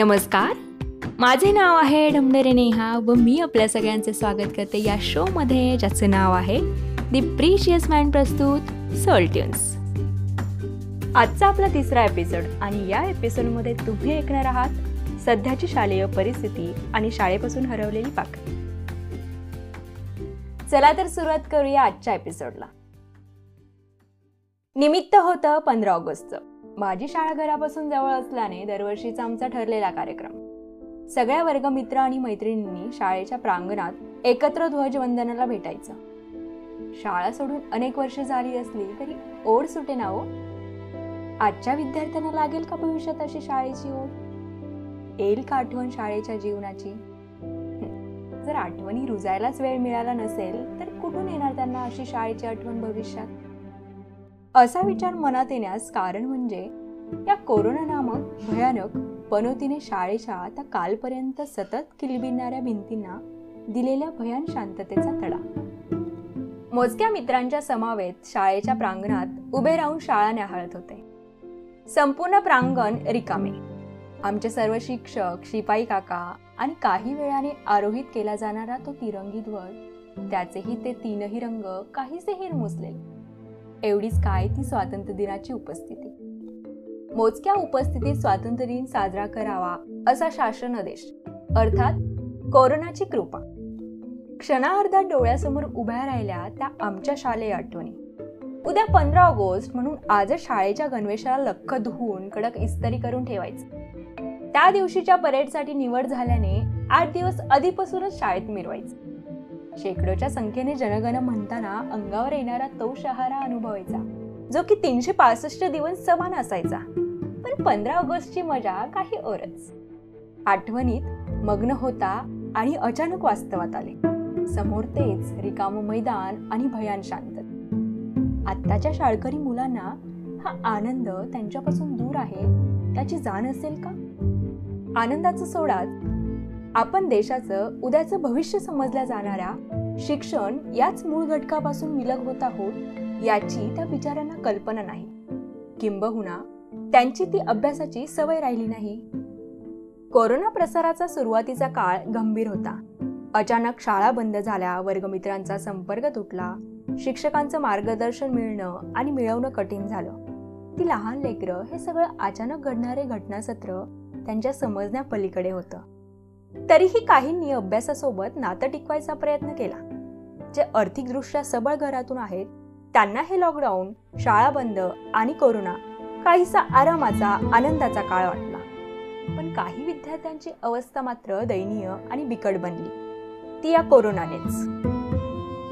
नमस्कार. माझे नाव आहे ढमडरे नेहा व मी आपल्या सगळ्यांचे स्वागत करते या शोमध्ये ज्याचं नाव आहे दी प्रिशियस मॅन प्रस्तुत सोल्ट्युन्स आजचा आपला तिसरा एपिसोड आणि या एपिसोडमध्ये तुम्ही ऐकणार आहात सध्याची शालेय परिस्थिती आणि शाळेपासून हरवलेली पाक. चला तर सुरुवात करूया आजच्या एपिसोडला निमित्त होतं पंधरा ऑगस्टचं. माझी शाळा घरापासून जवळ असल्याने दरवर्षीचा आमचा ठरलेला कार्यक्रम. सगळ्या वर्गमित्र आणि मैत्रिणींनी शाळेच्या प्रांगणात एकत्र ध्वजवंदनाला भेटायचं. शाळा सोडून अनेक वर्ष झाली असली तरी ओढ सुटे ना हो. आजच्या विद्यार्थ्यांना लागेल का भविष्यात अशी शाळेची ओढ? येईल का आठवण शाळेच्या जीवनाची? जर आठवणी रुजायलाच वेळ मिळाला नसेल तर कुठून येणार त्यांना अशी शाळेची आठवण भविष्यात? असा विचार मनात येण्यास कारण म्हणजे या कोरोना नामक भयानक पनोतीने शाळेच्या त्या कालपर्यंत सतत किलबिणाऱ्या भिंतींना दिलेल्या भयान शांततेचा तडा. मोजक्या मित्रांच्या समावेत शाळेच्या प्रांगणात उभे राहून शाळा न्याहाळत होते. संपूर्ण प्रांगण रिकामे. आमचे सर्व शिक्षक शिपाई काका आणि काही वेळाने आरोहित केला जाणारा तो तिरंगी ध्वज त्याचेही ते तीनही रंग काहीसे हिरमुसलेले एवढीच काय ती स्वातंत्र्य दिनाची उपस्थिती. मोजक्या उपस्थितीत स्वातंत्र्य दिन साजरा करावा असा शासन आदेश. अर्थात कोरोनाची कृपा. क्षणार्धात डोळ्यासमोर उभ्या राहिल्या त्या आमच्या शालेय आठवणी. उद्या पंधरा ऑगस्ट म्हणून आजच शाळेच्या गणवेशाला लख धुवून कडक इस्तरी करून ठेवायचं. त्या दिवशीच्या परेडसाठी निवड झाल्याने आठ दिवस आधीपासूनच शाळेत मिरवायचं. शेकडोच्या संख्येने जनगण म्हणताना अंगावर येणारा तो शहारा अनुभवायचा जो की तीनशे पासष्ट दिवस समान असायचा. पण पंधरा ऑगस्टची मजा काही औरच आठवणीत मग्न होता आणि अचानक वास्तवात आले. समोर तेच रिकाम मैदान आणि भयान शांत. आत्ताच्या शाळकरी मुलांना हा आनंद त्यांच्यापासून दूर आहे त्याची जाण असेल का? आनंदाचं सोडाच आपण देशाचं उद्याचं भविष्य समजल्या जाणाऱ्या शिक्षण याच मूळ घटकापासून विलग होत आहोत याची त्या बिचाऱ्यांना कल्पना नाही. किंबहुना त्यांची ती अभ्यासाची सवय राहिली नाही. कोरोना प्रसाराचा सुरुवातीचा काळ गंभीर होता. अचानक शाळा बंद झाल्या वर्गमित्रांचा संपर्क तुटला शिक्षकांचं मार्गदर्शन मिळणं आणि मिळवणं कठीण झालं. ती लहान लेकरं हे सगळं अचानक घडणारे घटनासत्र त्यांच्या समजण्यापलीकडे होतं. तरीही काहींनी अभ्यासासोबत नातं टिकवायचा प्रयत्न केला. जे आर्थिकदृष्ट्या सबळ घरातून आहेत त्यांना हे लॉकडाऊन शाळा बंद आणि कोरोना काहीसा आरामाचा आनंदाचा काळ वाटला. पण काही विद्यार्थ्यांची अवस्था मात्र दयनीय आणि बिकट बनली. ती या कोरोनानेच.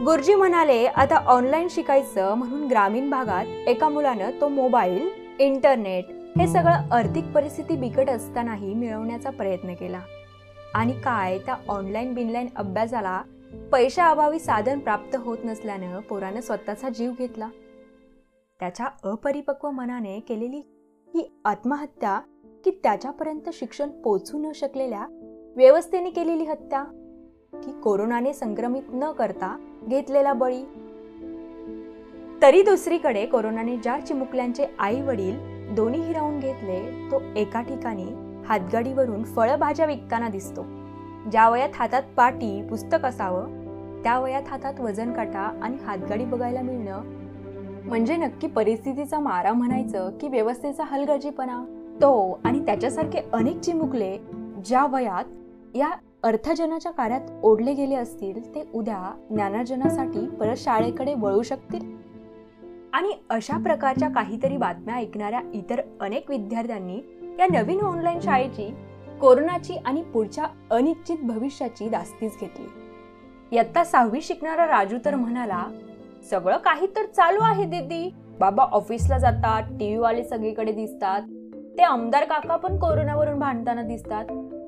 गुरुजी म्हणाले आता ऑनलाईन शिकायचं म्हणून ग्रामीण भागात एका मुलानं तो मोबाईल इंटरनेट हे सगळं आर्थिक परिस्थिती बिकट असतानाही मिळवण्याचा प्रयत्न केला. आणि काय? त्या ऑनलाईन बिनलाईन अभ्यासाला पैशाअभावी साधन प्राप्त होत नसल्यानं पोरानं स्वतःचा जीव घेतला. त्याच्या अपरिपक्व मनाने केलेली ही आत्महत्या की त्याच्यापर्यंत शिक्षण पोचू न शकलेल्या व्यवस्थेने केलेली हत्या की कोरोनाने संक्रमित न करता घेतलेला बळी. तरी दुसरीकडे कोरोनाने ज्या चिमुकल्यांचे आई वडील दोन्ही हिरावून घेतले तो एका ठिकाणी हातगाडीवरून फळभाज्या विकताना दिसतो. ज्या वयात हातात पाटी पुस्तक असावं त्या वयात हातात वजन काटा आणि हातगाडी बघायला मिळणं. म्हणजे नक्की परिस्थितीचा मारा म्हणायचं की व्यवस्थेचा हलगर्जीपणा? तो आणि त्याच्यासारखे अनेक चिमुकले ज्या वयात या अर्थजनाच्या कार्यात ओढले गेले असतील ते उद्या ज्ञानार्जनासाठी परत शाळेकडे वळू शकतील? आणि अशा प्रकारच्या काहीतरी बातम्या ऐकणाऱ्या इतर अनेक विद्यार्थ्यांनी या नवीन ऑनलाईन शाळेची कोरोनाची आणि पुढच्या अनिश्चित भविष्याची दास्तीच घेतली. इयत्ता सहावी शिकणारा राजू तर म्हणाला सगळं काही तर चालू आहे दीदी. बाबा ऑफिसला जातात टीव्ही वाले सगळीकडे दिसतात. ते आमदार काका पण कोरोनावरून भांडताना दिसतात.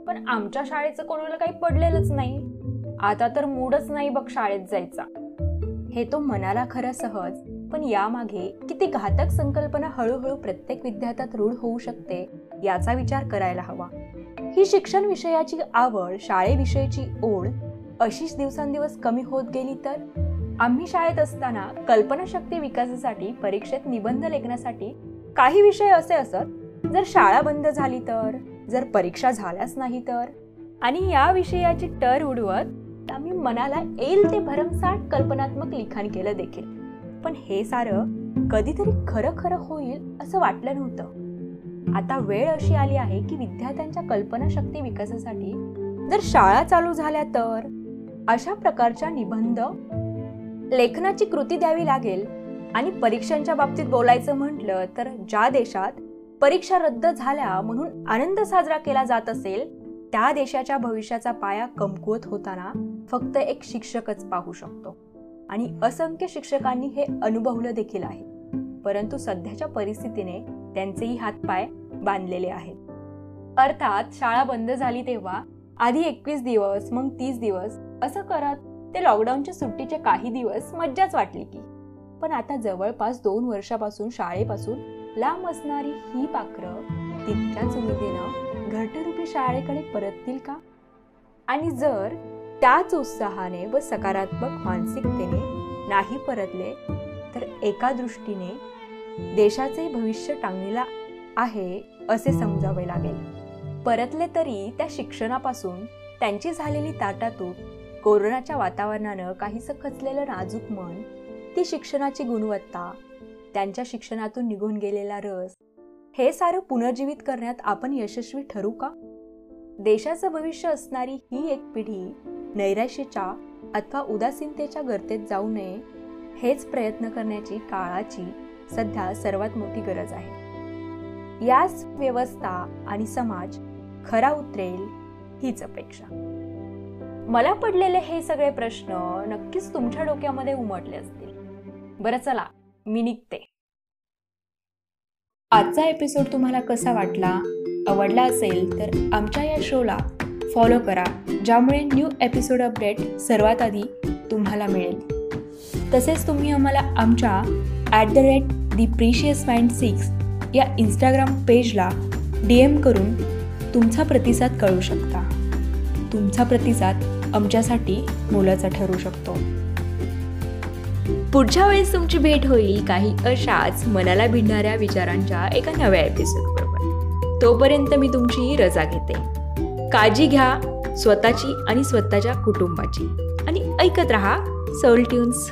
पण आमच्या शाळेचं कोणाला काही पडलेलंच नाही. आता तर मूडच नाही बघ शाळेत जायचा. हे तो मनाला खरं सहज पण यामागे किती घातक संकल्पना हळूहळू प्रत्येक विद्यार्थ्यात रूढ होऊ शकते. याचा विचार करायला हवा. ही शिक्षण विषयाची आवड शाळेविषयीची ओढ अशीच दिवसांदिवस कमी होत गेली तर? आम्ही शाळेत असताना कल्पनाशक्ती विकासासाठी परीक्षेत निबंध लेखनासाठी काही विषय असे असत जर शाळा बंद झाली तर जर परीक्षा झाल्याच नाही तर? आणि या विषयाची टर उडवत आम्ही मनाला येईल ते भरमसाठ कल्पनात्मक लिखाण केलं देखील. पण हे सारं कधीतरी खरं खरं होईल असं वाटलं नव्हतं. आता वेळ अशी आली आहे की विद्यार्थ्यांच्या कल्पनाशक्ती विकासासाठी जर शाळा चालू झाल्या तर अशा प्रकारच्या निबंध लेखनाची कृती द्यावी लागेल आणि परीक्षांच्या बाबतीत बोलायचं म्हटलं तर ज्या देशात परीक्षा रद्द झाल्या म्हणून आनंद साजरा केला जात असेल त्या देशाच्या भविष्याचा पाया कमकुवत होताना फक्त एक शिक्षकच पाहू शकतो. आणि असंख्य शिक्षकांनी हे अनुभवलं देखील आहे. परंतु सध्याच्या परिस्थितीने त्यांचेही हातपाय बांधलेले आहेत. अर्थात शाळा बंद झाली तेव्हा आधी एकवीस दिवस मग तीस दिवस असं करत ते लॉकडाऊनच्या सुट्टीचे काही दिवस मज्जाच वाटली की. पण आता जवळपास दोन वर्षापासून शाळेपासून लांब असणारी ही पाखरं तितक्याच उमेदीनं घटरूपी शाळेकडे परततील का? आणि जर त्याच उत्साहाने व सकारात्मक मानसिकतेने नाही परतले तर एका दृष्टीने देशाचे भविष्य टांगलेला आहे असे समजावे लागेल. परतले तरी त्या शिक्षणापासून त्यांची झालेली ताटातूट कोरोनाच्या वातावरणानं काहीसं खचलेलं नाजूक मन ती शिक्षणाची गुणवत्ता त्यांच्या शिक्षणातून निघून गेलेला रस हे सारं पुनर्जीवित करण्यात आपण यशस्वी ठरू का? देशाचं भविष्य असणारी ही एक पिढी नैराश्याच्या अथवा उदासीनतेच्या गर्तेत जाऊ नये हेच प्रयत्न करण्याची काळाची सध्या सर्वात मोठी गरज आहे. याच व्यवस्था आणि समाज खरा उतरेल हीच अपेक्षा. मला पडलेले हे सगळे प्रश्न नक्कीच तुमच्या डोक्यामध्ये उमटले असतील. बरं चला मी निघते. आजचा एपिसोड तुम्हाला कसा वाटला आवडला असेल तर आमच्या या शोला फॉलो करा ज्यामुळे न्यू एपिसोड अपडेट सर्वात आधी तुम्हाला मिळेल. तसेच तुम्ही आम्हाला आमच्या at the rate the precious mind six या इंस्टाग्राम पेजला डी एम करून तुमचा प्रतिसाद कळू शकता. तुमचा प्रतिसाद आमच्यासाठी मोलाचा ठरू शकतो. पुढच्या वेळेस तुमची भेट होईल काही अशाच मनाला भिडणाऱ्या विचारांच्या एका नव्या एपिसोडबरोबर तोपर्यंत मी तुमची रजा घेते. काळजी घ्या स्वतःची आणि स्वतःच्या कुटुंबाची. आणि ऐकत रहा सोल ट्यून्स